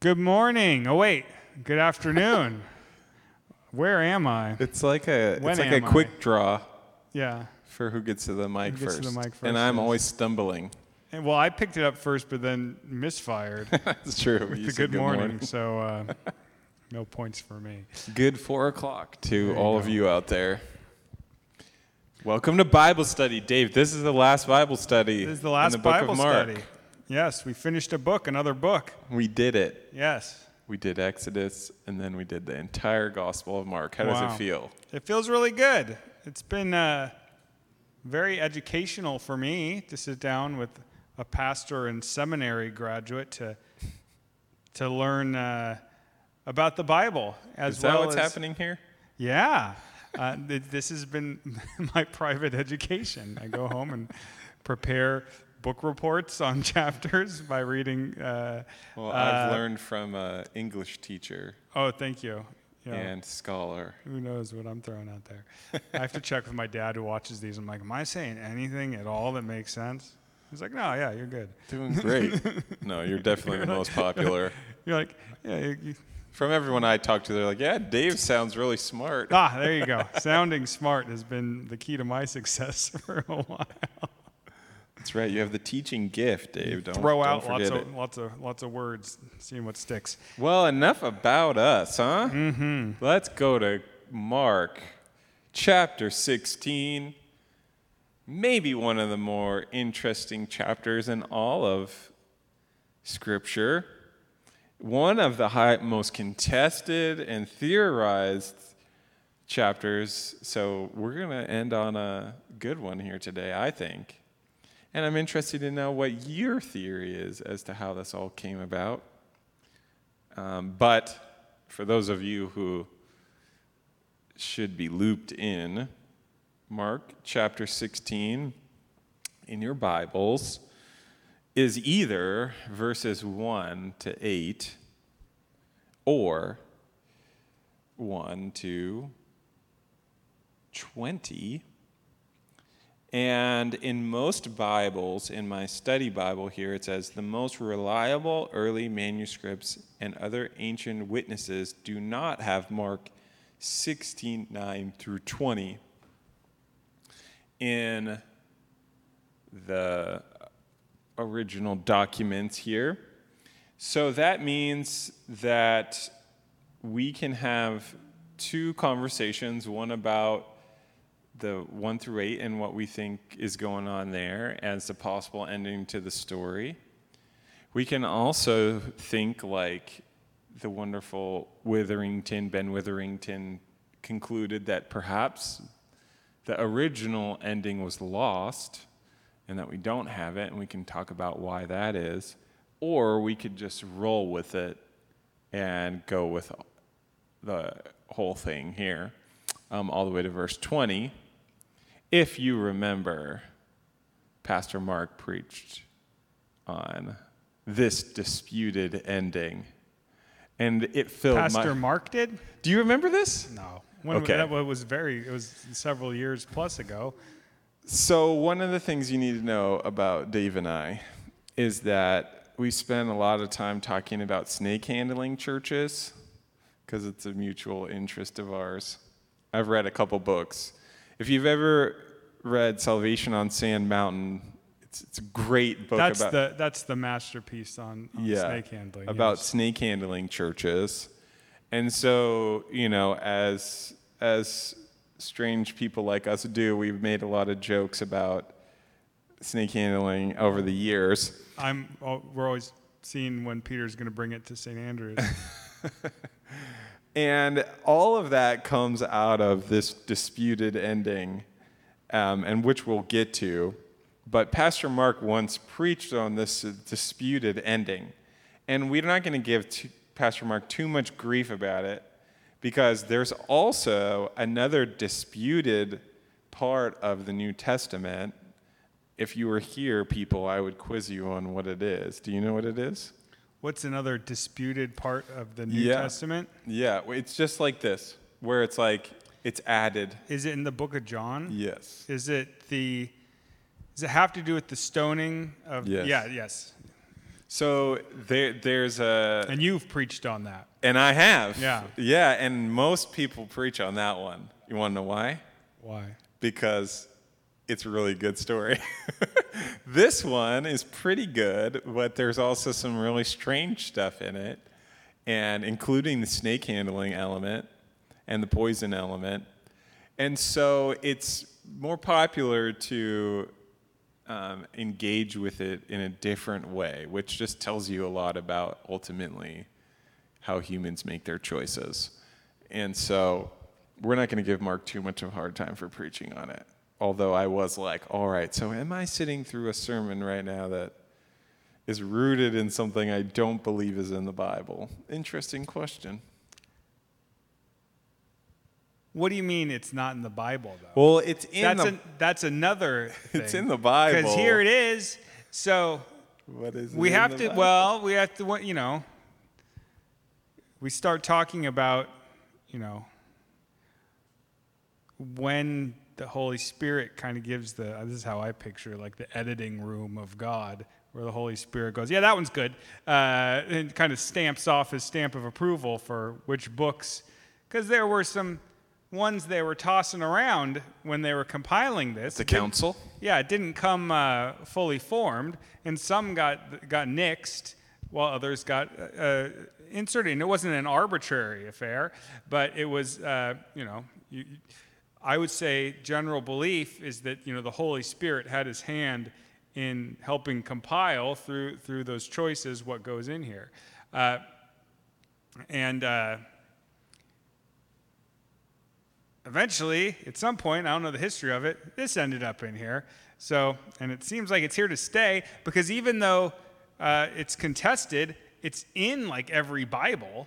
Good morning. Oh wait, good afternoon. Where am I? It's like a When it's like a am I? quick draw Yeah. for who gets to the mic first. to the mic first, and I'm yes. always stumbling. And, well, I picked it up first, but then misfired That's true. with You the said good morning. So uh, no points for me. Good four o'clock to all of you out there. Welcome to Bible study, Dave. This is the last Bible study. This is the in last the book Bible study. Yes, we finished a book, another book. We did it. Yes. We did Exodus, and then we did the entire Gospel of Mark. How does it feel? It feels really good. It's been uh, very educational for me to sit down with a pastor and seminary graduate to to learn uh, about the Bible as Is that well what's as happening here? Yeah, uh, th- this has been my private education. I go home and prepare book reports on chapters by reading. Uh, Well, I've uh, learned from an English teacher Oh, thank you. Yeah. and scholar. Who knows what I'm throwing out there? I have to check with my dad who watches these. I'm like, am I saying anything at all that makes sense? He's like, no, yeah, you're good. Doing great. no, you're definitely the most popular. You're like, yeah, you, you- From everyone I talk to, they're like, "Yeah, Dave sounds really smart." ah, there you go. Sounding smart has been the key to my success for a while. That's right. You have the teaching gift, Dave. Don't Throw don't out lots of it. lots of lots of words, seeing what sticks. Well, enough about us, huh? Mm-hmm. Let's go to Mark, chapter 16. Maybe one of the more interesting chapters in all of Scripture. One of the high, most contested and theorized chapters. So we're going to end on a good one here today, I think. And I'm interested to know what your theory is as to how this all came about. Um, but for those of you who should be looped in, Mark chapter 16 in your Bibles is either verses 1 to 8 or 1 to 20. And in most Bibles, in my study Bible here, it says the most reliable early manuscripts and other ancient witnesses do not have Mark 16 9 through 20. In the original documents here. So that means that we can have two conversations one about the one through eight and what we think is going on there as the possible ending to the story. We can also think like the wonderful Witherington, Ben Witherington, concluded that perhaps the original ending was lost and that we don't have it, and we can talk about why that is. Or we could just roll with it and go with the whole thing here, um, all the way to verse 20. If you remember, Pastor Mark preached on this disputed ending. And it filled Pastor my. Mark did? Do you remember this? No. When, Okay. That was very. It was several years plus ago. So, one of the things you need to know about Dave and I is that we spend a lot of time talking about snake handling churches because it's a mutual interest of ours. I've read a couple books. If you've ever read Salvation on Sand Mountain, it's, it's a great book That's about the that's the masterpiece on, on yeah, snake handling. about yes. snake handling churches. And so, you know, as as strange people like us do, we've made a lot of jokes about snake handling over the years. I'm. oh, We're always seeing when Peter's going to bring it to St. Andrews. And all of that comes out of this disputed ending, um, and which we'll get to. But Pastor Mark once preached on this disputed ending. And we're not going to give Pastor Mark too much grief about it because there's also another disputed part of the New Testament. If you were here, people, I would quiz you on what it is. Do you know what it is? What's another disputed part of the New Yeah. Testament? Yeah, it's just like this, where it's like it's added. Is it in the Book of John? Yes. Is it the? Does it have to do with the stoning of? Yes. Yeah. Yes. So there, there's a, And you've preached on that. and I have. Yeah. Yeah, and most people preach on that one. You want to know why? Why? Because it's a really good story. this one is pretty good, but there's also some really strange stuff in it, and including the snake handling element and the poison element. And so it's more popular to um, engage with it in a different way, which just tells you a lot about ultimately how humans make their choices. And so we're not going to give Mark too much of a hard time for preaching on it. Although I was like, all right, so am I sitting through a sermon right now that is rooted in something I don't believe is in the Bible? Interesting question. What do you mean it's not in the Bible, though? Well, it's in that's, the. an- that's another thing. It's in the Bible. Because here it is. So what is we it in have to, Bible? well, we have to, you know, we start talking about, you know, when the Holy Spirit kind of gives the, this is how I picture like the editing room of God, where the Holy Spirit goes, yeah, that one's good, uh, and kind of stamps off his stamp of approval for which books, because there were some ones they were tossing around when they were compiling this. the council. yeah, it didn't come uh, fully formed, and some got got nixed, while others got uh, inserted. And it wasn't an arbitrary affair, but it was, uh, you know, you, I would say general belief is that you know the Holy Spirit had His hand in helping compile through through those choices what goes in here, uh, and. Uh, eventually, at some point, I don't know the history of it, this ended up in here. So, and it seems like it's here to stay because even though uh, it's contested, it's in like every Bible.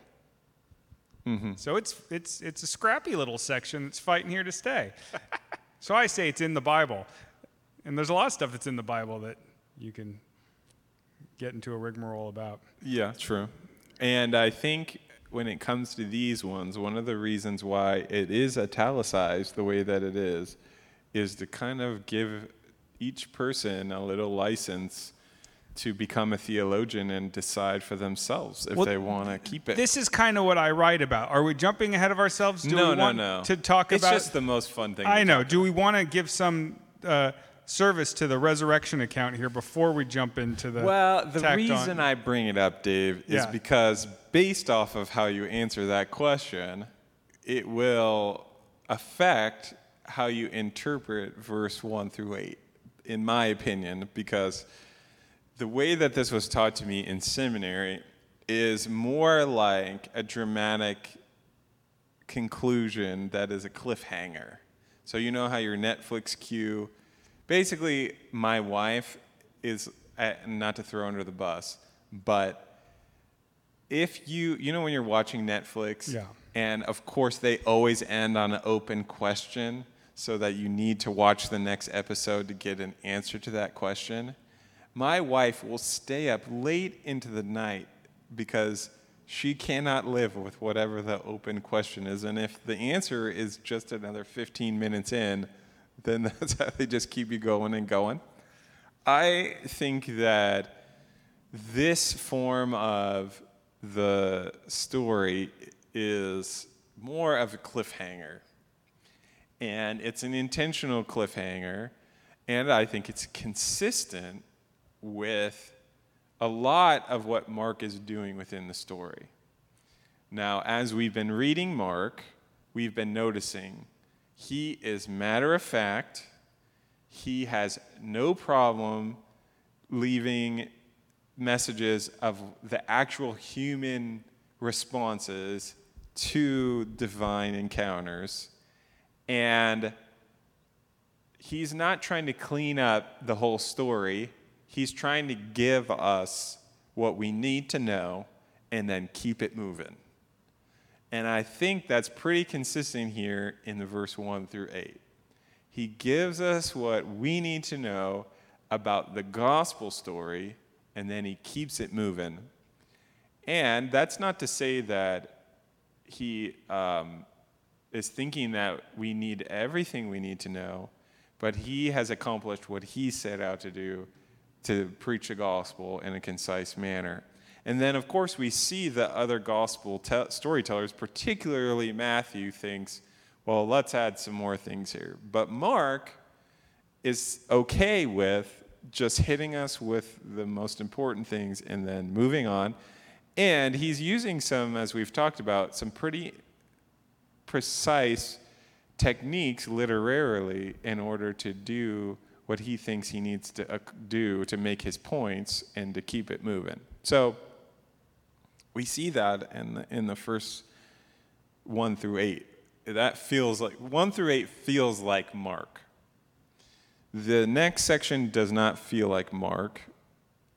Mm-hmm. So it's it's it's a scrappy little section that's fighting here to stay. so I say it's in the Bible, and there's a lot of stuff that's in the Bible that you can get into a rigmarole about. Yeah, true. And I think when it comes to these ones, one of the reasons why it is italicized the way that it is, is to kind of give each person a little license to become a theologian and decide for themselves if Well, they want to keep it. This is kind of what I write about. Are we jumping ahead of ourselves? Do no, we no, want no. To talk it's about just the most fun thing. I know. Do we want to give some uh, service to the resurrection account here before we jump into the? Well, the reason on- I bring it up, Dave, is Yeah. because based off of how you answer that question, it will affect how you interpret verse 1 through 8, in my opinion, because the way that this was taught to me in seminary is more like a dramatic conclusion that is a cliffhanger. So you know how your Netflix queue, basically, my wife is uh, not to throw under the bus, but if you you know when you're watching Netflix, Yeah. and of course they always end on an open question, so that you need to watch the next episode to get an answer to that question. My wife will stay up late into the night because she cannot live with whatever the open question is. And if the answer is just another 15 minutes in, then that's how they just keep you going and going. I think that this form of the story is more of a cliffhanger. And it's an intentional cliffhanger. And I think it's consistent with a lot of what Mark is doing within the story. Now, as we've been reading Mark, we've been noticing he is matter of fact, he has no problem leaving messages of the actual human responses to divine encounters. And he's not trying to clean up the whole story. He's trying to give us what we need to know and then keep it moving. And I think that's pretty consistent here in the verse 1 through 8. He gives us what we need to know about the gospel story, and then he keeps it moving. And that's not to say that he um, is thinking that we need everything we need to know, but he has accomplished what he set out to do to preach the gospel in a concise manner. And then, of course, we see the other gospel te- storytellers, particularly Matthew, thinks, well, let's add some more things here. But Mark is okay with just hitting us with the most important things and then moving on. And he's using some, as we've talked about, some pretty precise techniques literarily in order to do what he thinks he needs to uh, do to make his points and to keep it moving. So we see that in the, in the first one through eight. That feels like one through eight feels like Mark. The next section does not feel like Mark.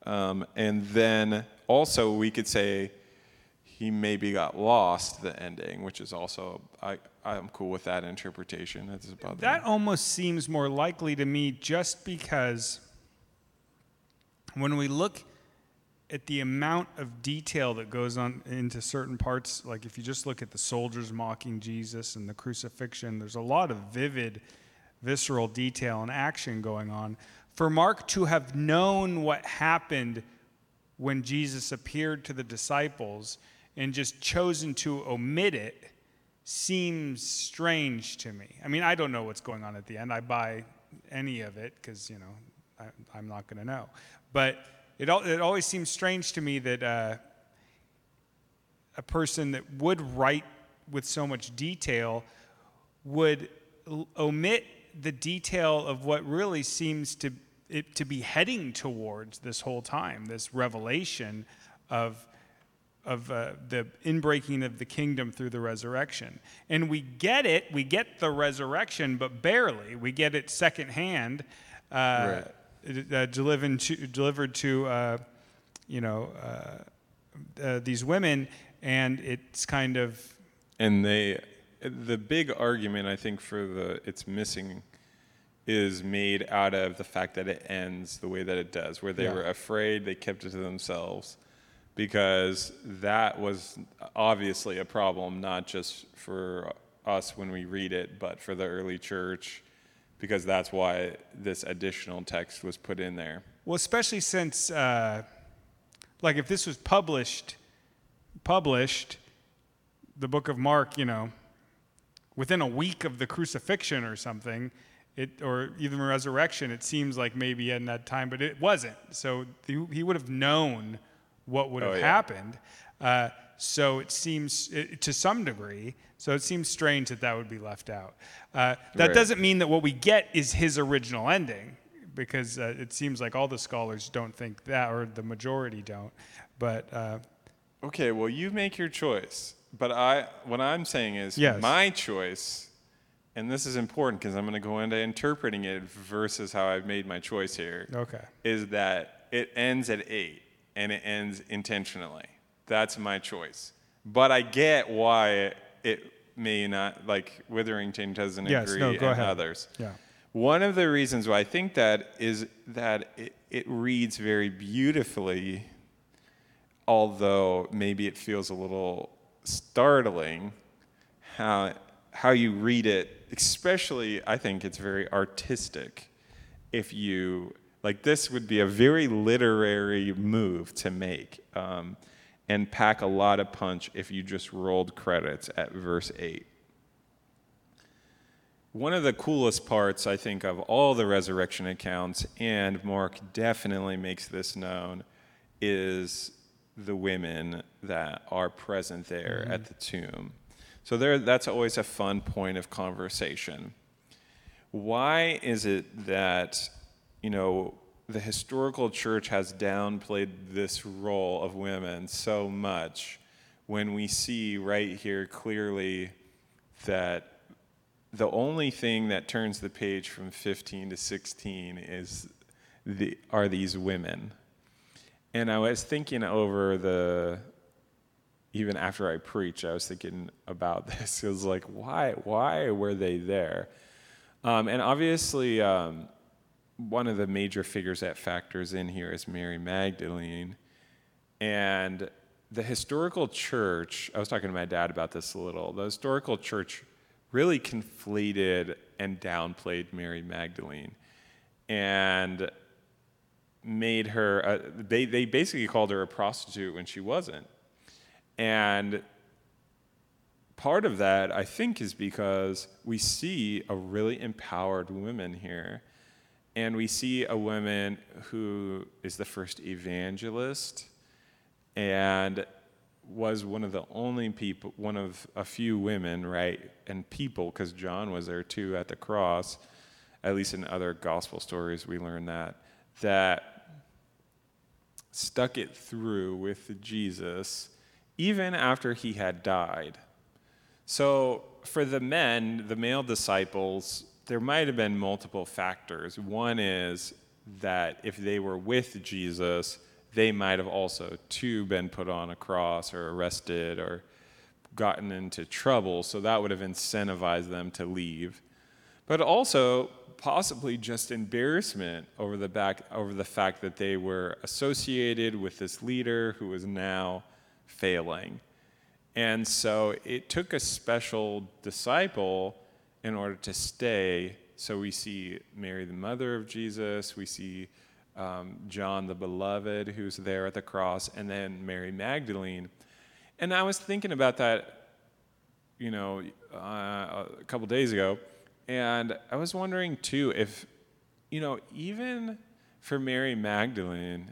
Um, and then also, we could say he maybe got lost, the ending, which is also, I, I'm cool with that interpretation. That doesn't bother That me. almost seems more likely to me just because when we look at the amount of detail that goes on into certain parts, like if you just look at the soldiers mocking Jesus and the crucifixion, there's a lot of vivid, visceral detail and action going on. For Mark to have known what happened when Jesus appeared to the disciples and just chosen to omit it seems strange to me. I mean, I don't know what's going on at the end. I buy any of it because, you know, I, am not going to know. But it, it always seems strange to me that uh, a person that would write with so much detail would l- omit the detail of what really seems to it to be heading towards this whole time, this revelation of of uh, the inbreaking of the kingdom through the resurrection. And we get it, we get the resurrection, but barely. We get it secondhand. Uh, Right uh, delivered to, delivered to uh, you know, uh, uh, these women, and it's kind of. And they, the big argument I think for the it's missing is made out of the fact that it ends the way that it does, where they Yeah. were afraid, they kept it to themselves, because that was obviously a problem, not just for us when we read it, but for the early church because that's why this additional text was put in there. Well, especially since, uh, like, if this was published, published, the book of Mark, you know, within a week of the crucifixion or something, it, or even the resurrection, it seems like maybe in that time, but it wasn't. So he would have known what would have Oh, yeah. happened. Uh, so it seems, it, to some degree, so it seems strange that that would be left out. Uh, that Right. doesn't mean that what we get is his original ending, because uh, it seems like all the scholars don't think that, or the majority don't. But uh, Okay, well, you make your choice. But I, what I'm saying is, Yes. my choice, and this is important because I'm going to go into interpreting it versus how I've made my choice here, okay, is that it ends at eight and it ends intentionally. That's my choice. But I get why it may not, like Witherington doesn't Yes, agree no, and ahead. others. yeah, One of the reasons why I think that is that it, it reads very beautifully, although maybe it feels a little startling how, how you read it. Especially, I think it's very artistic. If you, like, this would be a very literary move to make um, and pack a lot of punch if you just rolled credits at verse 8. One of the coolest parts, I think, of all the resurrection accounts, and Mark definitely makes this known, is the women that are present there at the tomb. So there, that's always a fun point of conversation. Why is it that, you know, the historical church has downplayed this role of women so much when we see right here clearly that the only thing that turns the page from 15 to 16 is the, are these women. And I was thinking over the, even after I preached, I was thinking about this. It was like, why, why were they there? Um, and obviously, um, one of the major figures that factors in here is Mary Magdalene. And the historical church, I was talking to my dad about this a little, the historical church really conflated and downplayed Mary Magdalene. And made her, uh, they, they basically called her a prostitute when she wasn't. And part of that, I think, is because we see a really empowered woman here. And we see a woman who is the first evangelist and was one of the only people, one of a few women, right? And people, because John was there too at the cross, at least in other gospel stories, we learn that, that stuck it through with Jesus even after he had died. So for the men, the male disciples, there might have been multiple factors. One is that if they were with Jesus, they might have also too been put on a cross or arrested or gotten into trouble, so that would have incentivized them to leave. But also possibly just embarrassment over the back over the fact that they were associated with this leader who was now failing. And so it took a special disciple in order to stay. So we see Mary, the mother of Jesus, we see um, John the Beloved, who's there at the cross, and then Mary Magdalene. And I was thinking about that, you know, uh, a couple days ago, and I was wondering too if, you know, even for Mary Magdalene,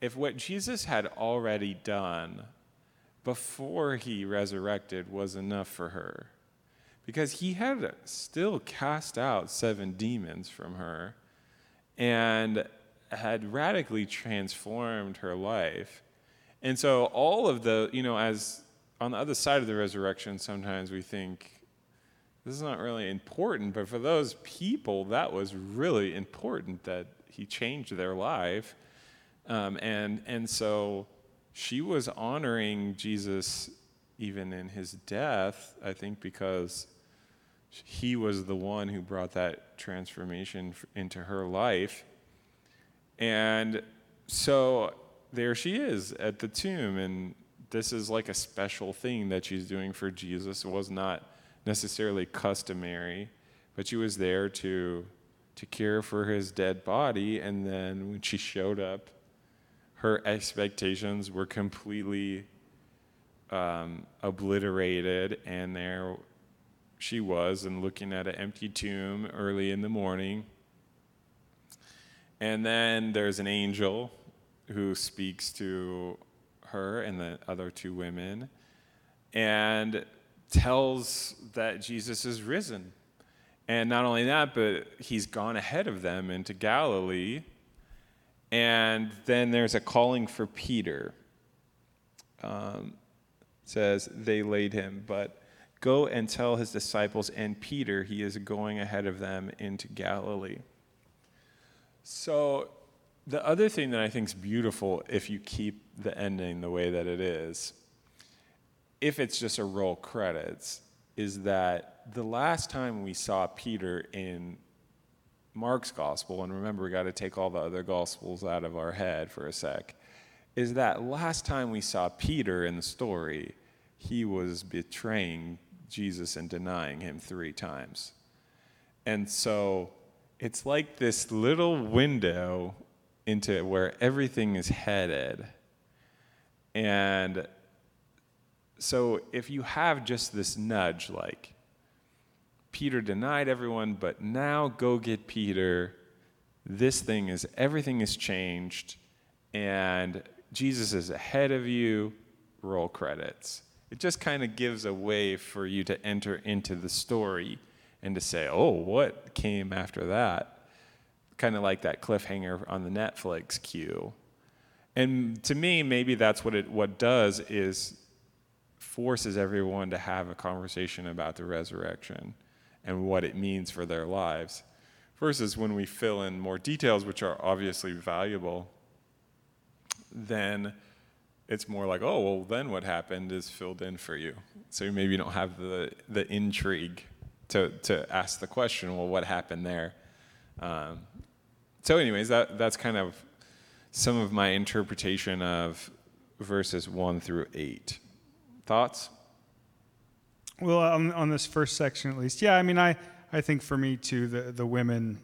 if what Jesus had already done before he resurrected was enough for her. Because he had still cast out seven demons from her and had radically transformed her life. And so, all of the, you know, as on the other side of the resurrection, sometimes we think this is not really important, but for those people, that was really important that he changed their life. Um, and, and so, she was honoring Jesus even in his death, I think, because he was the one who brought that transformation into her life. And so there she is at the tomb, and this is like a special thing that she's doing for Jesus. It was not necessarily customary, but she was there to to care for his dead body. And then when she showed up, her expectations were completely um, obliterated, and there she was, and looking at an empty tomb early in the morning. And then there's an angel who speaks to her and the other two women and tells that Jesus is risen. And not only that, but he's gone ahead of them into Galilee and then there's a calling for Peter. Um, says they laid him, but go and tell his disciples and Peter he is going ahead of them into Galilee. So the other thing that I think is beautiful if you keep the ending the way that it is, if it's just a roll credits, is that the last time we saw Peter in Mark's gospel, and remember, we got to take all the other gospels out of our head for a sec, is that last time we saw Peter in the story, he was betraying Jesus and denying him three times. And so it's like this little window into where everything is headed. And so if you have just this nudge, like, Peter denied everyone, but now go get Peter. This thing is, everything is changed, and Jesus is ahead of you. Roll credits. It just kind of gives a way for you to enter into the story and to say, oh, what came after that? Kind of like that cliffhanger on the Netflix queue. And to me, maybe that's what it what does is forces everyone to have a conversation about the resurrection and what it means for their lives. Versus when we fill in more details, which are obviously valuable, then it's more like, oh, well, then what happened is filled in for you. So maybe you don't have the, the intrigue to, to ask the question, well, what happened there? Um, so, anyways, that, that's kind of some of my interpretation of verses 1 through 8. Thoughts? Well, on, on this first section at least, yeah. I mean, I, I think for me too, the the women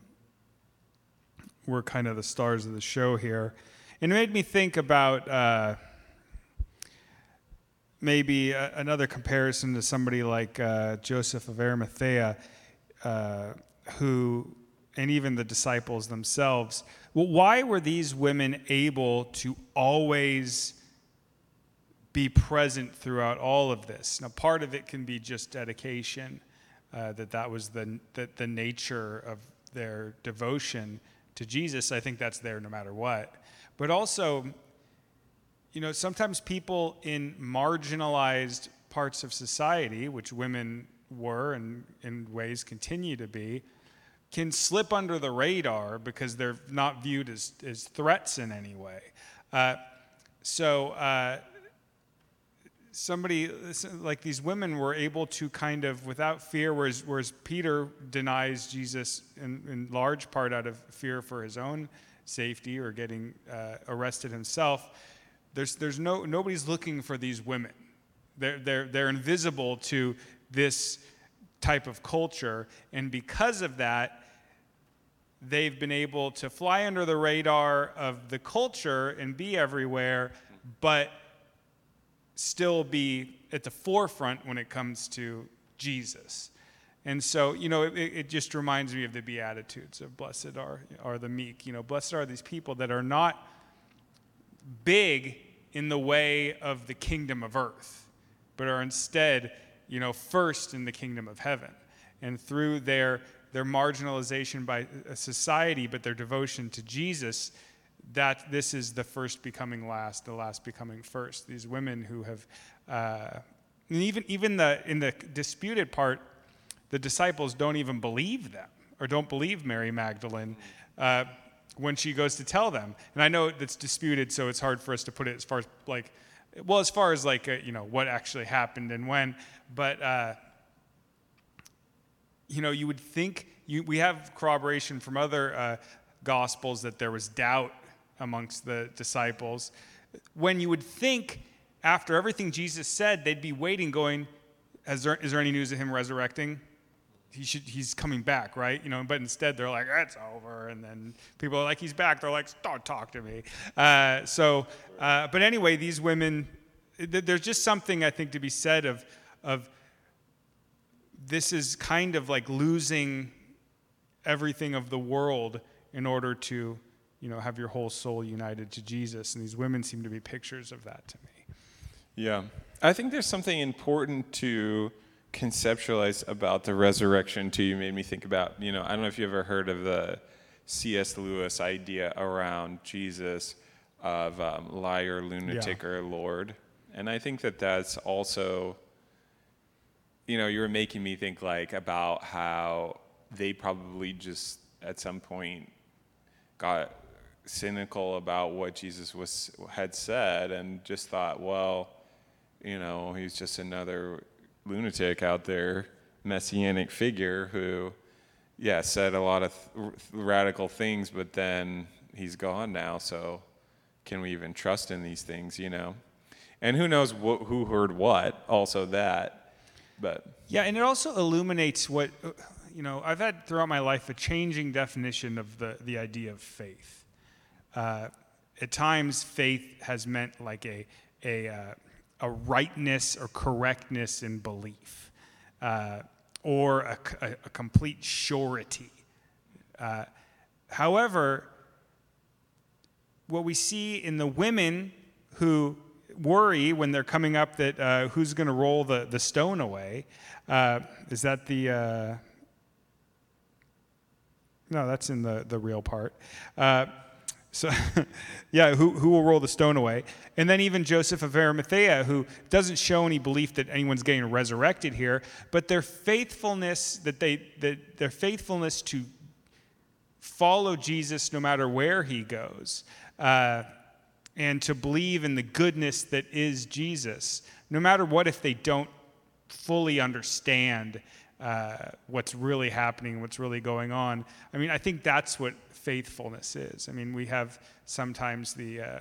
were kind of the stars of the show here. And it made me think about uh, maybe a, another comparison to somebody like uh, Joseph of Arimathea, uh, who, and even the disciples themselves. Well, why were these women able to always be present throughout all of this? Now, part of it can be just dedication, uh, that that was the, the, the nature of their devotion to Jesus. I think that's there no matter what. But also, you know, sometimes people in marginalized parts of society, which women were and in ways continue to be, can slip under the radar because they're not viewed as, as threats in any way. Uh, so, uh, somebody like these women were able to kind of without fear whereas, whereas peter denies jesus in, in large part out of fear for his own safety or getting uh, arrested himself there's, there's no, nobody's looking for these women they're, they're, they're invisible to this type of culture and because of that they've been able to fly under the radar of the culture and be everywhere but still be at the forefront when it comes to Jesus. And so, you know, it, it, just reminds me of the Beatitudes of blessed are, are the meek. You know, blessed are these people that are not big in the way of the kingdom of earth, but are instead, you know, first in the kingdom of heaven. And through their, their marginalization by society, but their devotion to Jesus, that this is the first becoming last, the last becoming first. These women who have, uh, and even even the in the disputed part, the disciples don't even believe them or don't believe Mary Magdalene. Uh, when she goes to tell them, and I know that's disputed, so it's hard for us to put it as far as like, well, as far as like uh, you know what actually happened and when, but uh, you know you would think you, we have corroboration from other uh, gospels that there was doubt amongst the disciples, when you would think after everything Jesus said, they'd be waiting, going, Is there, is there any news of him resurrecting? He should, he's coming back, right? You know, but instead they're like, it's over. And then people are like, he's back. They're like, don't talk to me. Uh, so, uh, but anyway, these women, there's just something I think to be said of, of this is kind of like losing everything of the world in order to you know, have your whole soul united to Jesus. And these women seem to be pictures of that to me. Yeah. I think there's something important to conceptualize about the resurrection, too. You made me think about, you know, I don't know if you ever heard of the C.S. Lewis idea around Jesus of um, liar, lunatic, yeah. or Lord. And I think that that's also, you know, you were making me think like about how they probably just at some point got cynical about what Jesus was had said and just thought, well, you know, he's just another lunatic out there, messianic figure who, yeah, said a lot of th- radical things, but then he's gone now. So, can we even trust in these things? You know, and who knows wh- who heard what? Also that, but yeah, and it also illuminates what. You know, I've had throughout my life a changing definition of the, the idea of faith uh, at times faith has meant like a, a, uh, a rightness or correctness in belief uh, or a, a, a, complete surety. Uh, however, what we see in the women who worry when they're coming up that uh, who's going to roll the, the stone away uh, is that the no that's in the, the real part so, yeah, who, who will roll the stone away? And then even Joseph of Arimathea, who doesn't show any belief that anyone's getting resurrected here, but their faithfulness, that they, that their faithfulness to follow Jesus no matter where he goes, uh, and to believe in the goodness that is Jesus, no matter what if they don't fully understand uh, what's really happening, what's really going on. I mean, I think that's what faithfulness is. I mean, we have sometimes the uh,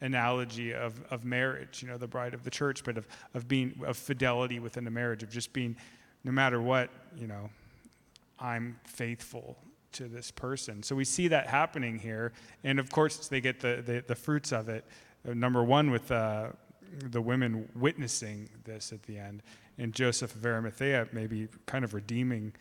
analogy of, of marriage, you know, the bride of the church, but of, of being, of fidelity within a marriage, of just being, no matter what, you know, I'm faithful to this person. So we see that happening here, and of course they get the the, the fruits of it. Number one with uh, the women witnessing this at the end, and Joseph of Arimathea maybe kind of redeeming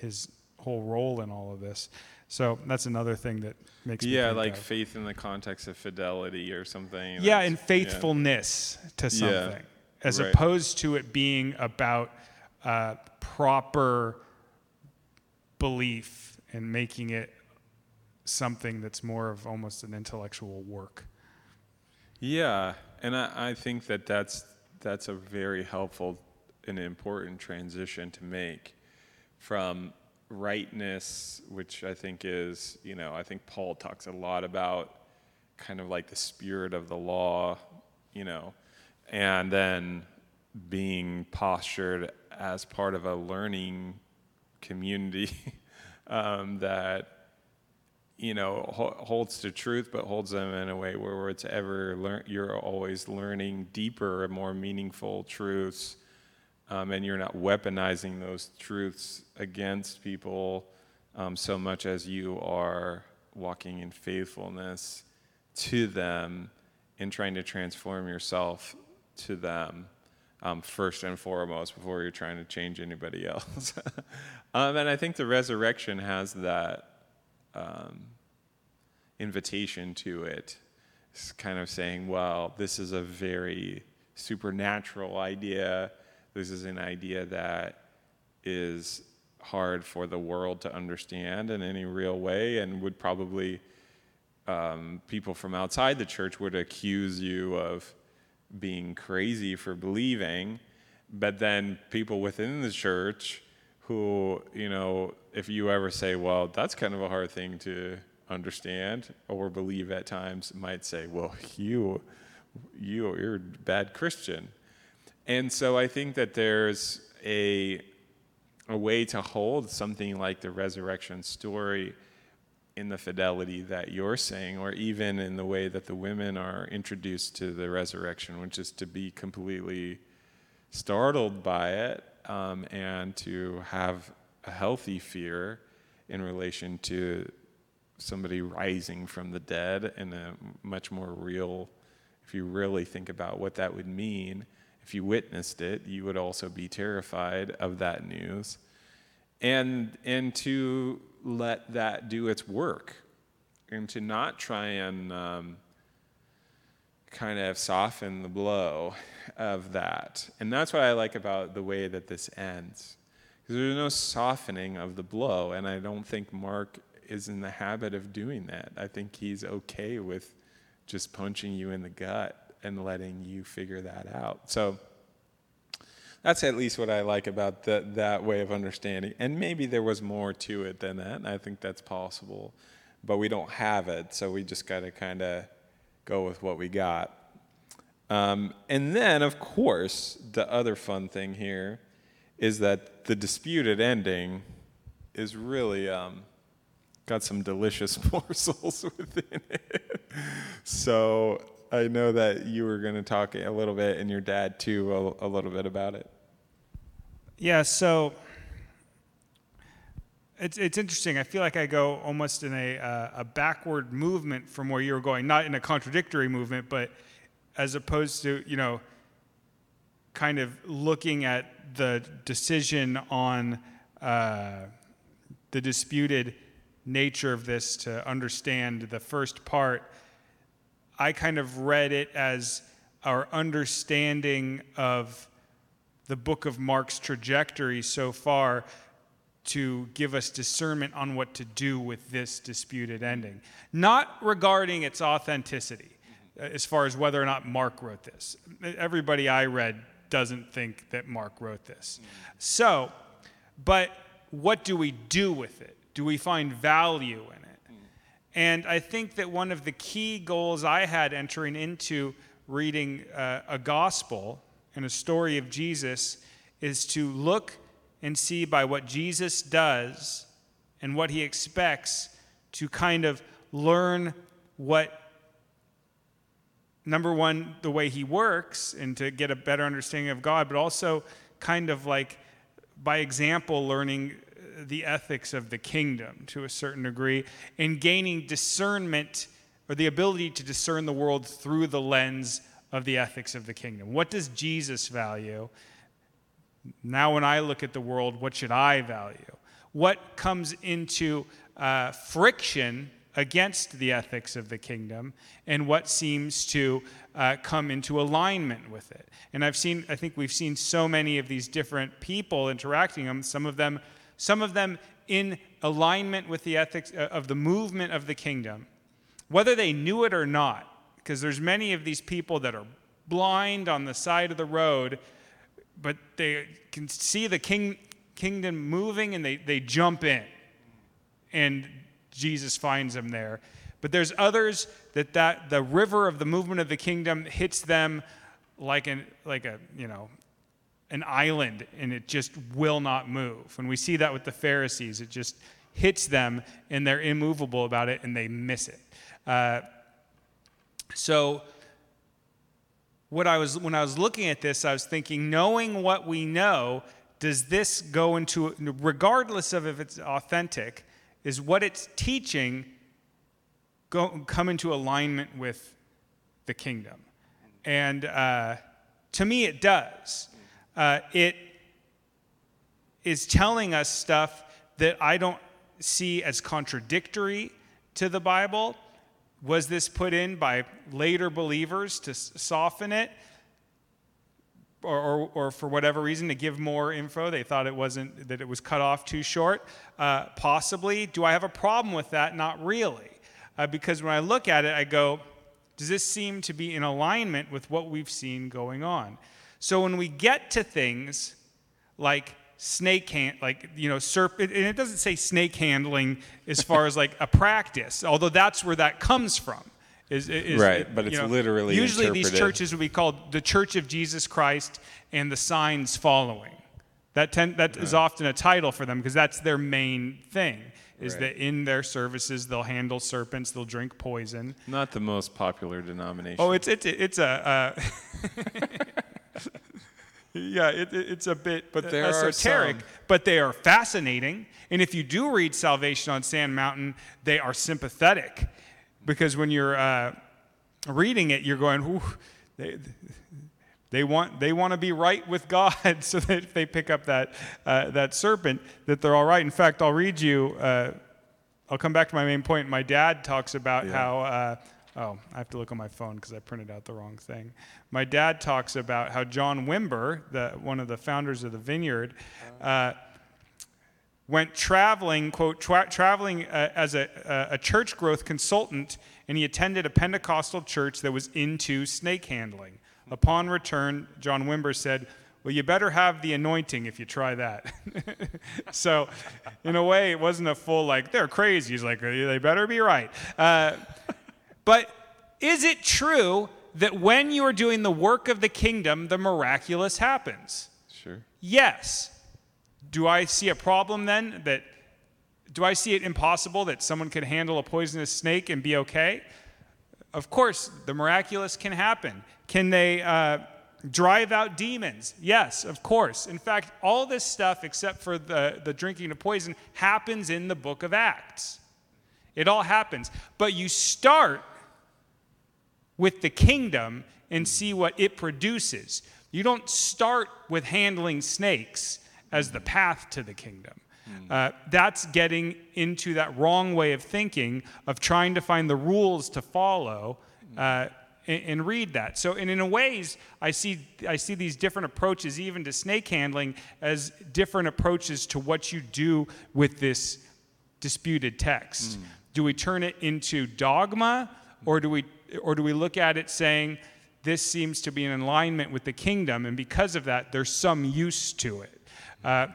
his whole role in all of this. So that's another thing that makes me Yeah, like of. faith in the context of fidelity or something. yeah, and faithfulness to Yeah. something, as Right. opposed to it being about uh, proper belief and making it something that's more of almost an intellectual work. Yeah, and I, I think that that's that's a very helpful and important transition to make from rightness, which I think is, you know, I think Paul talks a lot about kind of like the spirit of the law, you know, and then being postured as part of a learning community um, that you know ho- holds to truth but holds them in a way where it's ever you're always learning deeper and more meaningful truths um, and you're not weaponizing those truths against people um, so much as you are walking in faithfulness to them and trying to transform yourself to them um, first and foremost before you're trying to change anybody else. um, and I think the resurrection has that um, invitation to it. It's kind of saying, well, this is a very supernatural idea. This is an idea that is hard for the world to understand in any real way and would probably, um, people from outside the church would accuse you of being crazy for believing. But then people within the church who, you know, if you ever say, well, that's kind of a hard thing to understand or believe at times, might say, well, you, you, you're a bad Christian. And so I think that there's a, a way to hold something like the resurrection story in the fidelity that you're saying, or even in the way that the women are introduced to the resurrection, which is to be completely startled by it um, and to have a healthy fear in relation to somebody rising from the dead in a much more real, if you really think about what that would mean, if you witnessed it, you would also be terrified of that news. And, and to let that do its work and to not try and um, kind of soften the blow of that. And that's what I like about the way that this ends. Because there's no softening of the blow, and I don't think Mark is in the habit of doing that. I think he's okay with just punching you in the gut and letting you figure that out. So that's at least what I like about the, that way of understanding. And maybe there was more to it than that, and I think that's possible. But we don't have it, so we just got to kind of go with what we got. Um, and then, of course, the other fun thing here is that the disputed ending is really um, got some delicious morsels within it. So I know that you were going to talk a little bit, and your dad too, a, a little bit about it. Yeah, so it's it's interesting. I feel like I go almost in a uh, a backward movement from where you were going, not in a contradictory movement, but as opposed to you know, kind of looking at the decision on uh, the disputed nature of this to understand the first part. I kind of read it as our understanding of the book of Mark's trajectory so far to give us discernment on what to do with this disputed ending. Not regarding its authenticity, uh, as far as whether or not Mark wrote this. Everybody I read doesn't think that Mark wrote this. So, but what do we do with it? Do we find value in it? And I think that one of the key goals I had entering into reading uh, a gospel and a story of Jesus is to look and see by what Jesus does and what he expects to kind of learn what, number one, the way he works and to get a better understanding of God, but also kind of like by example, learning the ethics of the kingdom to a certain degree and gaining discernment or the ability to discern the world through the lens of the ethics of the kingdom. What does Jesus value? Now, when I look at the world, what should I value? What comes into uh, friction against the ethics of the kingdom and what seems to uh, come into alignment with it. And I've seen, I think we've seen so many of these different people interacting them, some of them, some of them in alignment with the ethics uh, of the movement of the kingdom, whether they knew it or not, because there's many of these people that are blind on the side of the road, but they can see the king, kingdom moving and they, they jump in. And Jesus finds them there. But there's others that, that the river of the movement of the kingdom hits them like an like a you know an island and it just will not move. And we see that with the Pharisees. It just hits them and they're immovable about it and they miss it. Uh, so what I was when I was looking at this, I was thinking, knowing what we know, does this go into regardless of if it's authentic? is what it's teaching go, come into alignment with the kingdom? And uh, to me, it does. Uh, it is telling us stuff that I don't see as contradictory to the Bible. Was this put in by later believers to soften it? or, or, or, for whatever reason to give more info. They thought it wasn't, that it was cut off too short. Uh, possibly. Do I have a problem with that? Not really. Uh, because when I look at it, I go, does this seem to be in alignment with what we've seen going on? So when we get to things like snake hand, like, you know, serpent, and it doesn't say snake handling as far as like a practice, although that's where that comes from. Is, is, right, but it's know, literally usually interpreted. these churches would be called the Church of Jesus Christ and the signs following. That ten, that is often a title for them because that's their main thing. Is right. that in their services they'll handle serpents, they'll drink poison. Not the most popular denomination. Oh, it's it's it's a. Uh, yeah, it, it's a bit but there esoteric, are some. but they are fascinating. And if you do read Salvation on Sand Mountain, they are sympathetic because when you're uh, reading it, you're going, they, they want, they want to be right with God so that if they pick up that, uh, that serpent, that they're all right. In fact, I'll read you, uh, I'll come back to my main point. My dad talks about yeah. how, uh, oh, I have to look on my phone because I printed out the wrong thing. My dad talks about how John Wimber, the, one of the founders of the Vineyard, uh, went traveling, quote, tra- traveling uh, as a, a church growth consultant, and he attended a Pentecostal church that was into snake handling. Upon return, John Wimber said, Well, you better have the anointing if you try that. so, in a way, it wasn't a full, like, they're crazy. He's like, They better be right. Uh, but is it true that when you are doing the work of the kingdom, the miraculous happens? Sure. Yes. Do I see a problem then that do I see it impossible that someone could handle a poisonous snake and be okay? Of course, the miraculous can happen. Can they uh, drive out demons? Yes, of course. In fact, all this stuff, except for the, the drinking of poison, happens in the book of Acts. It all happens. But you start with the kingdom and see what it produces. You don't start with handling snakes as the path to the kingdom. Uh, that's getting into that wrong way of thinking of trying to find the rules to follow uh, and, and, read that. So, and in a ways, I see I see these different approaches, even to snake handling, as different approaches to what you do with this disputed text. Mm. Do we turn it into dogma, or do we or do we look at it saying? This seems to be in alignment with the kingdom, and because of that, there's some use to it. Uh,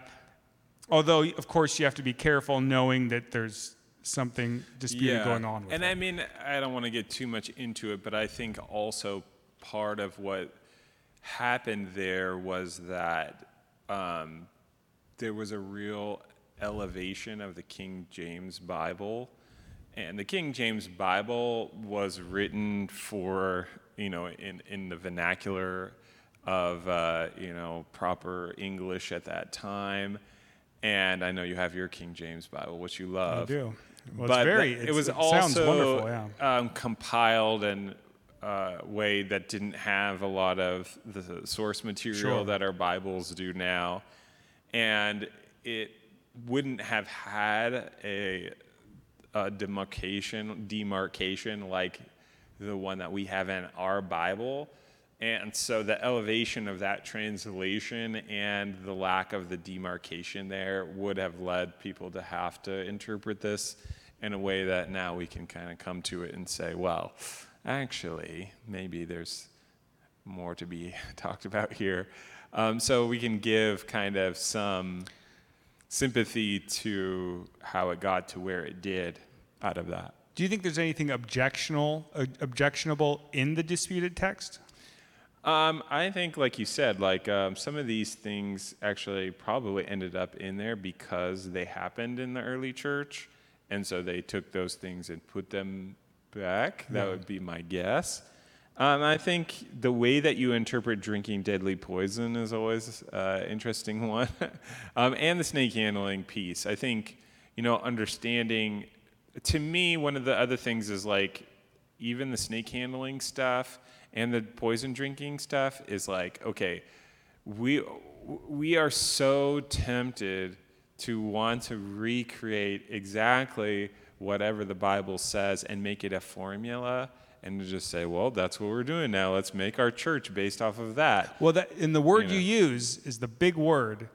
although, of course, you have to be careful knowing that there's something disputed yeah. going on. and it. And I mean, I don't want to get too much into it, but I think also part of what happened there was that um, there was a real elevation of the King James Bible. And the King James Bible was written for, you know, in, in the vernacular of uh, you know proper English at that time, and I know you have your King James Bible, which you love. I do. Well, but it's very. it was it also sounds wonderful. Yeah. um, compiled in a way that didn't have a lot of the source material Sure. that our Bibles do now, and it wouldn't have had a, a demarcation demarcation like the one that we have in our Bible. And so the elevation of that translation and the lack of the demarcation there would have led people to have to interpret this in a way that now we can kind of come to it and say, well, actually, maybe there's more to be talked about here. Um, so we can give kind of some sympathy to how it got to where it did out of that. Do you think there's anything objectionable, objectionable in the disputed text? Um, I think, like you said, like um, some of these things actually probably ended up in there because they happened in the early church, and so they took those things and put them back. That would be my guess. Um, I think the way that you interpret drinking deadly poison is always an uh, interesting one, um, and the snake handling piece. I think you know understanding. To me, one of the other things is like even the snake handling stuff and the poison drinking stuff is like okay we we are so tempted to want to recreate exactly whatever the bible says and make it a formula and to just say well that's what we're doing now. Let's make our church based off of that. Well, that and the word You you, use is the big word,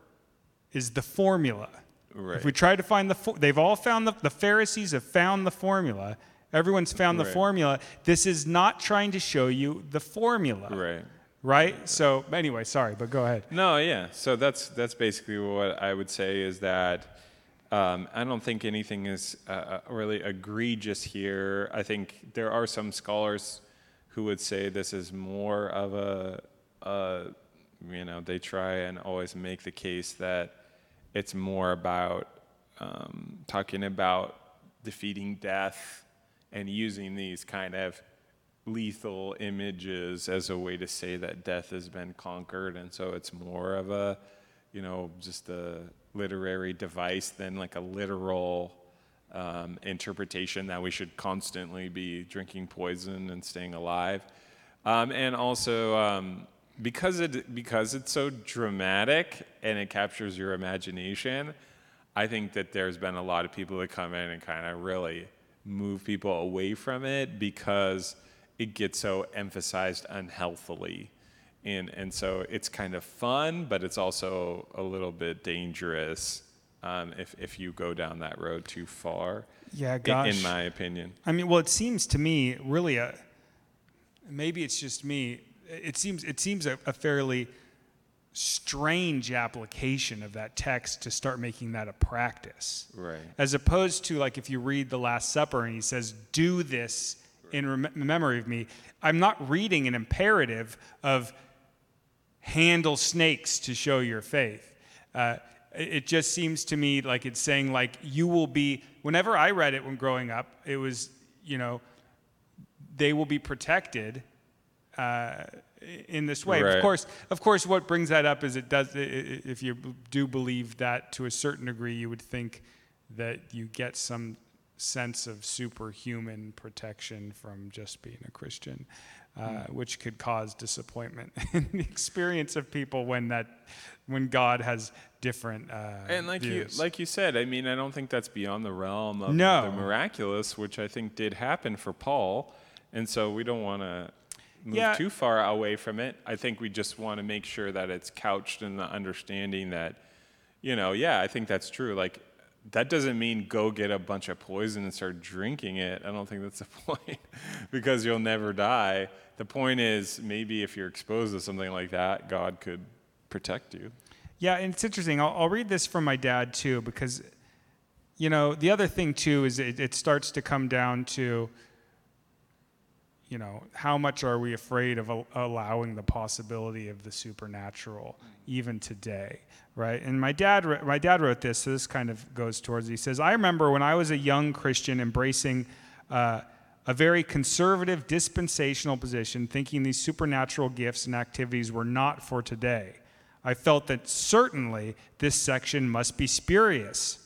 is the formula. Right. If we try to find the, fo- they've all found the, the Pharisees have found the formula. Everyone's found the Right. formula. This is not trying to show you the formula. right Right. So anyway, sorry, but go ahead. No, yeah. So that's that's basically what I would say is that um, I don't think anything is uh, really egregious here. I think there are some scholars who would say this is more of a, a you know, they try and always make the case that it's more about um, talking about defeating death and using these kind of lethal images as a way to say that death has been conquered. And so it's more of a you know just a literary device than like a literal um, interpretation that we should constantly be drinking poison and staying alive. Um, and also um, because it because it's so dramatic and it captures your imagination i think that there's been a lot of people that come in and kind of really move people away from it because it gets so emphasized unhealthily. And, and so it's kind of fun, but it's also a little bit dangerous um, if, if you go down that road too far. Yeah, i- In, gosh. my opinion. I mean, well, it seems to me really a. Maybe it's just me. It seems it seems a, a fairly strange application of that text to start making that a practice. Right. As opposed to like if you read the Last Supper and he says, "Do this in rem- memory of me." I'm not reading an imperative of handle snakes to show your faith. Uh, it it just seems to me like it's saying like you will be. Whenever I read it when growing up, it was you know they will be protected uh, in this way. Right. Of course, of course, what brings that up is it does. If you do believe that to a certain degree, you would think that you get some sense of superhuman protection from just being a Christian, uh, which could cause disappointment in the experience of people when that when God has different uh, And like views. you, like you said, I mean, I don't think that's beyond the realm of No. the miraculous, which I think did happen for Paul. And so we don't want to move Yeah. too far away from it. I think we just want to make sure that it's couched in the understanding that, you know, yeah, I think that's true. Like, that doesn't mean go get a bunch of poison and start drinking it. I don't think that's the point because you'll never die. The point is maybe if you're exposed to something like that, God could protect you. Yeah, and it's interesting. I'll, I'll read this from my dad too, because, you know, the other thing too is it, it starts to come down to, you know, how much are we afraid of al- allowing the possibility of the supernatural even today, right? And my dad, wr- my dad wrote this, so this kind of goes towards. He says, "I remember when I was a young Christian embracing." Uh, a very conservative dispensational position, thinking these supernatural gifts and activities were not for today. I felt that certainly this section must be spurious.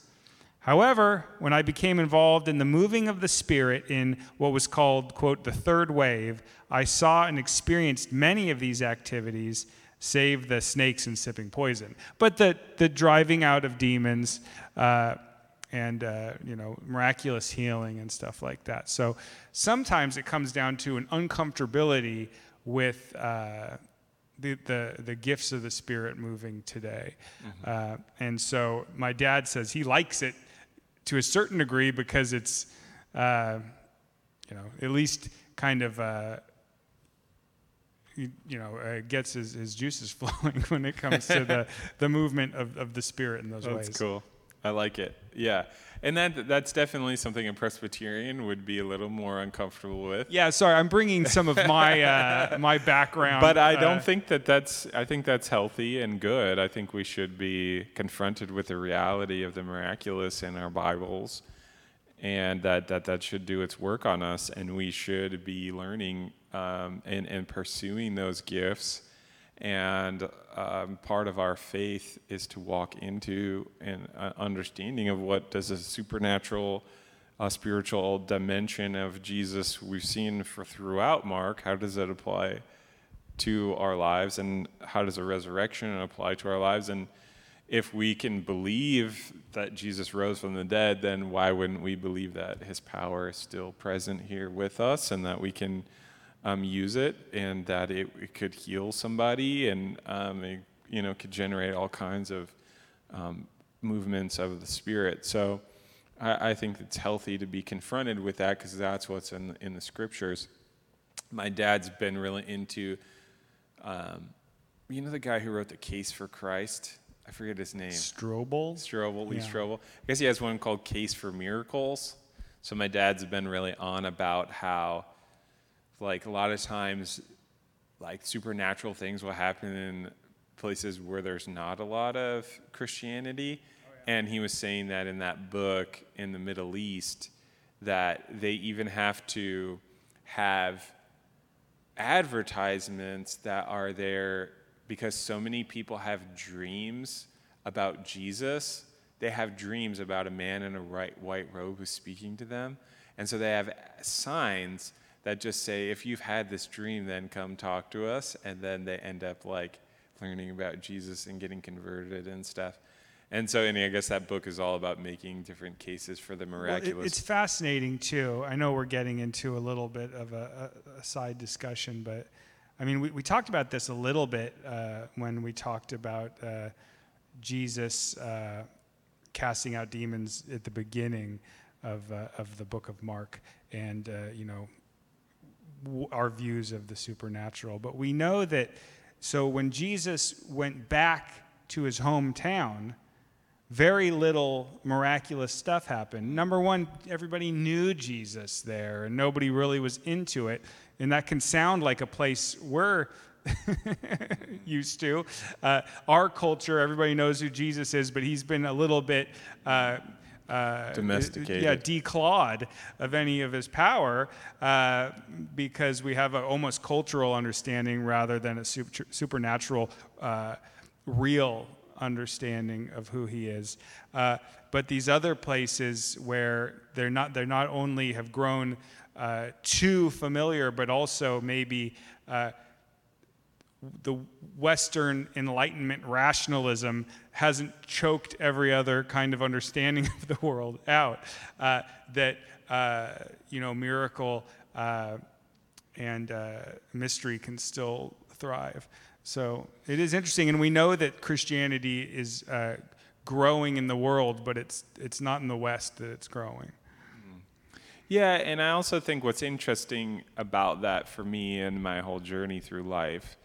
However, when I became involved in the moving of the Spirit in what was called, quote, the third wave, I saw and experienced many of these activities, save the snakes and sipping poison. But the, the driving out of demons uh, and, uh, you know, miraculous healing and stuff like that. So sometimes it comes down to an uncomfortability with. Uh, the, the, the gifts of the Spirit moving today. Mm-hmm. Uh, and so my dad says he likes it to a certain degree because it's, uh, you know, at least kind of, uh, you, you, know, uh, gets his, his juices flowing when it comes to the, the movement of, of the Spirit in those That's ways. That's cool. I like it. Yeah. And that that's definitely something a Presbyterian would be a little more uncomfortable with. Yeah, sorry, I'm bringing some of my uh, my background. But I don't uh, think that that's I think that's healthy and good. I think we should be confronted with the reality of the miraculous in our Bibles and that that, that should do its work on us and we should be learning um, and, and pursuing those gifts and um, part of our faith is to walk into an uh, understanding of what does a supernatural, uh, spiritual dimension of Jesus we've seen for throughout Mark. How does that apply to our lives, and how does a resurrection apply to our lives? And if we can believe that Jesus rose from the dead, then why wouldn't we believe that His power is still present here with us, and that we can um, use it and that it, it, could heal somebody and um, it, you know could generate all kinds of um, movements of the spirit. So I, I, think it's healthy to be confronted with that because that's what's in, in the scriptures. My dad's been really into, um, you know, the guy who wrote the Case for Christ. I forget his name. Strobel. Strobel, Lee yeah. Strobel. I guess he has one called Case for Miracles. So my dad's been really on about how like a lot of times like supernatural things will happen in places where there's not a lot of Christianity. Oh, yeah. And he was saying that in that book in the Middle East, that they even have to have advertisements that are there because so many people have dreams about Jesus. They have dreams about a man in a white robe who's speaking to them. And so they have signs that just say, if you've had this dream, then come talk to us. And then they end up like learning about Jesus and getting converted and stuff. And so, and I guess that book is all about making different cases for the miraculous. Well, it, it's fascinating too. I know we're getting into a little bit of a, a, a side discussion, but I mean, we, we talked about this a little bit uh, when we talked about uh, Jesus uh, casting out demons at the beginning of, uh, of the book of Mark. And, uh, you know, our views of the supernatural. But we know that, so when Jesus went back to his hometown, very little miraculous stuff happened. Number one, everybody knew Jesus there, and nobody really was into it. And that can sound like a place we're used to. Uh, our culture, everybody knows who Jesus is, but he's been a little bit. Uh, uh, domesticated. Yeah, declawed of any of his power uh, because we have an almost cultural understanding rather than a super, supernatural, uh, real understanding of who he is. Uh, but these other places where they're not, they're not only have grown uh, too familiar, but also maybe uh, the Western Enlightenment rationalism hasn't choked every other kind of understanding of the world out. Uh, that, uh, you know, miracle uh, and uh, mystery can still thrive. So it is interesting. And we know that Christianity is uh, growing in the world, but it's, it's not in the West that it's growing. Yeah, and I also think what's interesting about that for me and my whole journey through life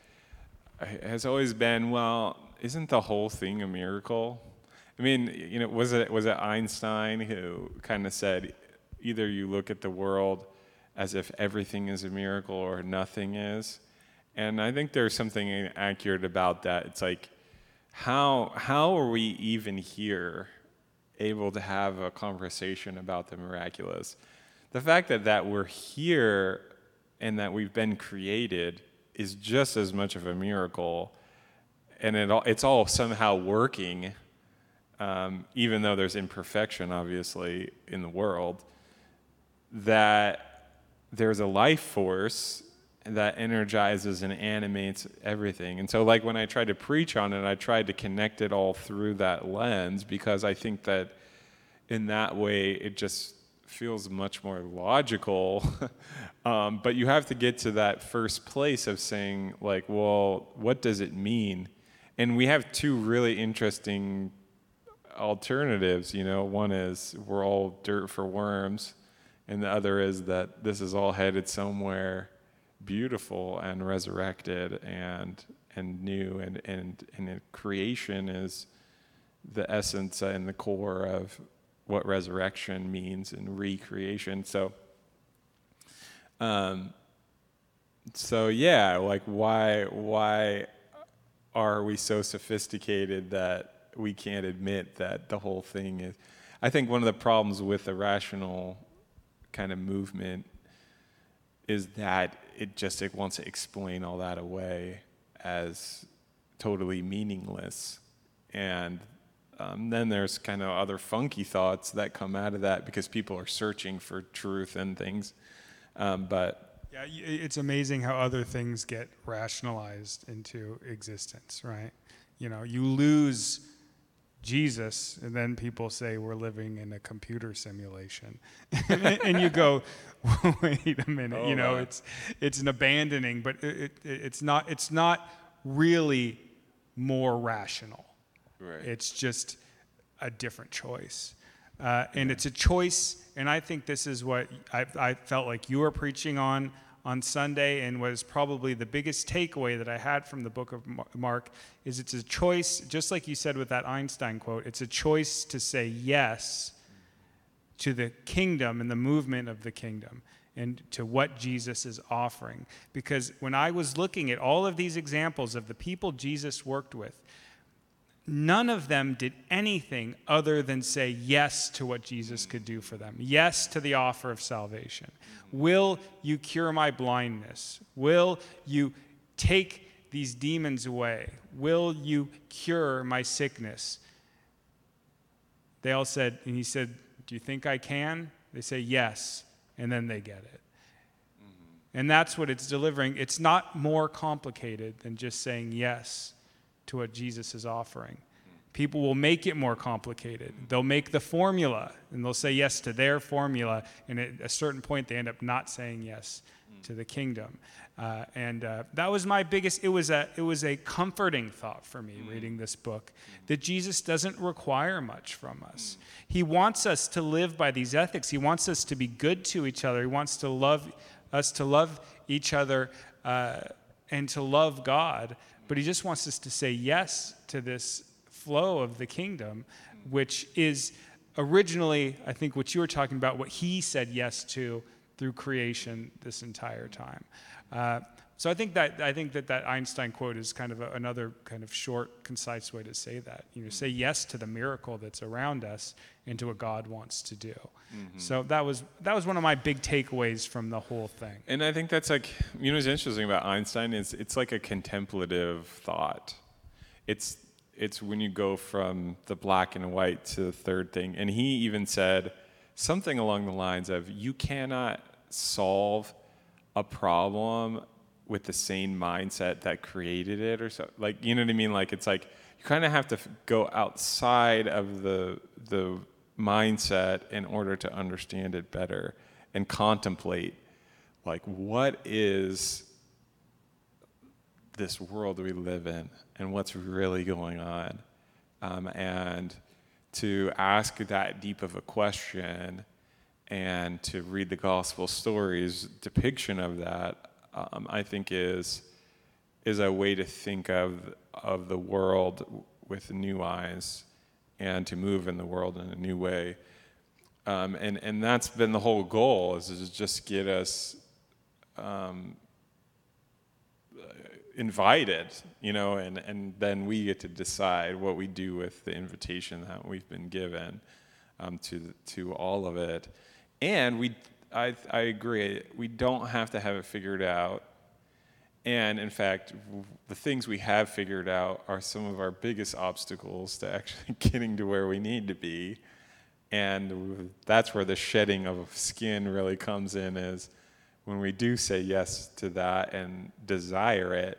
has always been, well, isn't the whole thing a miracle? I mean, you know, was it was it Einstein who kind of said, either you look at the world as if everything is a miracle or nothing is, and I think there's something accurate about that. It's like, how how are we even here, able to have a conversation about the miraculous? The fact that that we're here and that we've been created is just as much of a miracle and it all, it's all somehow working, um, even though there's imperfection, obviously, in the world, that there's a life force that energizes and animates everything. And so, like, when I tried to preach on it, I tried to connect it all through that lens because I think that in that way, it just feels much more logical. um, but you have to get to that first place of saying, like, well, what does it mean? And we have two really interesting alternatives. You know, one is we're all dirt for worms, and the other is that this is all headed somewhere beautiful and resurrected and and new and and and creation is the essence and the core of what resurrection means and recreation. So, um, so yeah, like why why are we so sophisticated that we can't admit that the whole thing is? I think one of the problems with the rational kind of movement is that it just it wants to explain all that away as totally meaningless and um, then there's kind of other funky thoughts that come out of that because people are searching for truth and things. Um, but yeah, it's amazing how other things get rationalized into existence, right? You know, you lose Jesus, and then people say we're living in a computer simulation, and you go, wait a minute, oh, you know, my. it's it's an abandoning, but it, it, it's not it's not really more rational Right. It's just a different choice. Uh, and it's a choice, and I think this is what I, I, felt like you were preaching on on Sunday, and was probably the biggest takeaway that I had from the book of Mark is it's a choice, just like you said with that Einstein quote, it's a choice to say yes to the kingdom and the movement of the kingdom and to what Jesus is offering. Because when I was looking at all of these examples of the people Jesus worked with, none of them did anything other than say yes to what Jesus could do for them, yes to the offer of salvation. Will you cure my blindness? Will you take these demons away? Will you cure my sickness? They all said, and he said, Do you think I can? They say, Yes. And then they get it. Mm-hmm. And that's what it's delivering. It's not more complicated than just saying yes to what Jesus is offering. People will make it more complicated. They'll make the formula and they'll say yes to their formula, and at a certain point, they end up not saying yes to the kingdom. Uh, and uh, that was my biggest. It was a it was a comforting thought for me reading this book that Jesus doesn't require much from us. He wants us to live by these ethics. He wants us to be good to each other. He wants to love us to love each other uh, and to love God but he just wants us to say yes to this flow of the kingdom, which is originally, I think, what you were talking about, what he said yes to through creation this entire time. Uh, so I think that I think that that Einstein quote is kind of a, another kind of short, concise way to say that. You know, say yes to the miracle that's around us and to what God wants to do. Mm-hmm. So that was that was one of my big takeaways from the whole thing. And I think that's like you know what's interesting about Einstein is it's like a contemplative thought. It's it's when you go from the black and white to the third thing. And he even said something along the lines of you cannot solve a problem with the same mindset that created it or so like you know what i mean? Like it's like you kind of have to go outside of the the mindset in order to understand it better and contemplate like what is this world we live in and what's really going on? Um, and to ask that deep of a question and to read the gospel stories depiction of that um, I think is is a way to think of of the world with new eyes and to move in the world in a new way. Um, and and that's been the whole goal is to just get us um, invited, you know, and and then we get to decide what we do with the invitation that we've been given um, to to all of it, and we I, I agree. We don't have to have it figured out. And in fact, the things we have figured out are some of our biggest obstacles to actually getting to where we need to be. And that's where the shedding of skin really comes in is when we do say yes to that and desire it,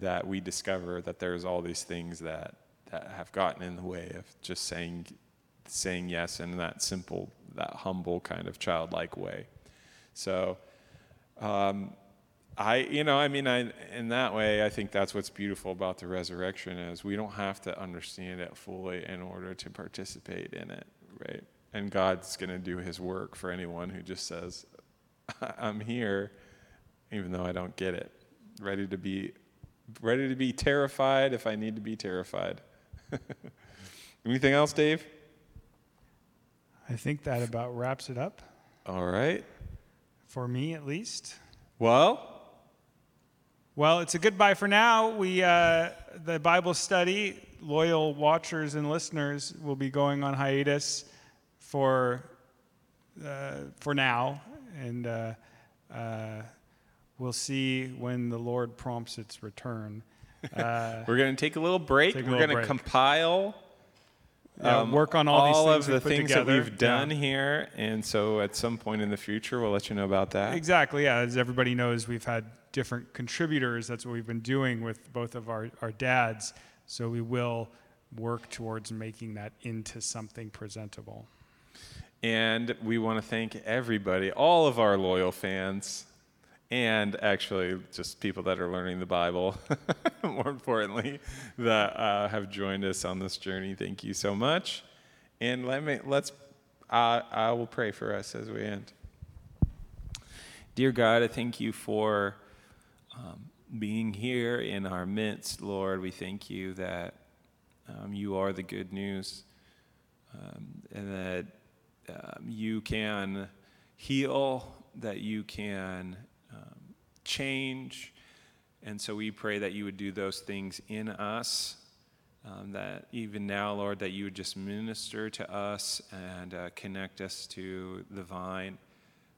that we discover that there's all these things that, that have gotten in the way of just saying saying yes in that simple, that humble kind of childlike way. So, um, I, you know, I mean, I, in that way, I think that's what's beautiful about the resurrection is we don't have to understand it fully in order to participate in it, right? And God's going to do His work for anyone who just says, "I'm here, even though I don't get it, ready to be, ready to be terrified if I need to be terrified." Anything else, Dave? I think that about wraps it up All right. for me, at least. Well, Well, it's a goodbye for now. We uh, the Bible study, loyal watchers and listeners, will be going on hiatus for uh, for now, and uh, uh, we'll see when the Lord prompts its return. Uh, we're going to take a little break. A we're going to compile yeah, um, work on all, these things of the things together. that we've done Yeah. here. And so at some point in the future, we'll let you know about that. Exactly. Yeah. As everybody knows, we've had different contributors. That's what we've been doing with both of our, our dads. So we will work towards making that into something presentable. And we want to thank everybody, all of our loyal fans, and actually just people that are learning the Bible, more importantly, that uh, have joined us on this journey. Thank you so much. And let me let's uh, I will pray for us as we end. Dear God, I thank you for um, being here in our midst, Lord. We thank you that um, you are the good news um, and that um, you can heal, that you can change. And so we pray that you would do those things in us. Um, that even now, Lord, that you would just minister to us and uh, connect us to the vine,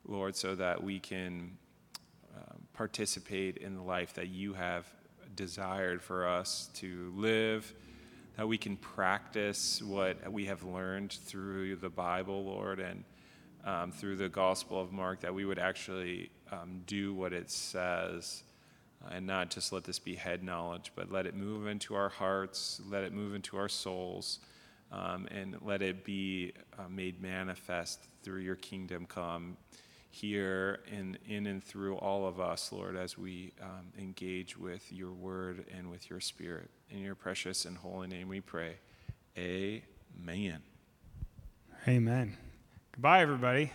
Lord, so that we can um, participate in the life that you have desired for us to live, that we can practice what we have learned through the Bible, Lord, and um, through the Gospel of Mark, that we would actually um, do what it says uh, and not just let this be head knowledge, but let it move into our hearts, let it move into our souls, um, and let it be uh, made manifest through your kingdom come here in, in and through all of us, Lord, as we um, engage with your word and with your spirit. In your precious and holy name we pray. Amen. Amen. Goodbye, everybody.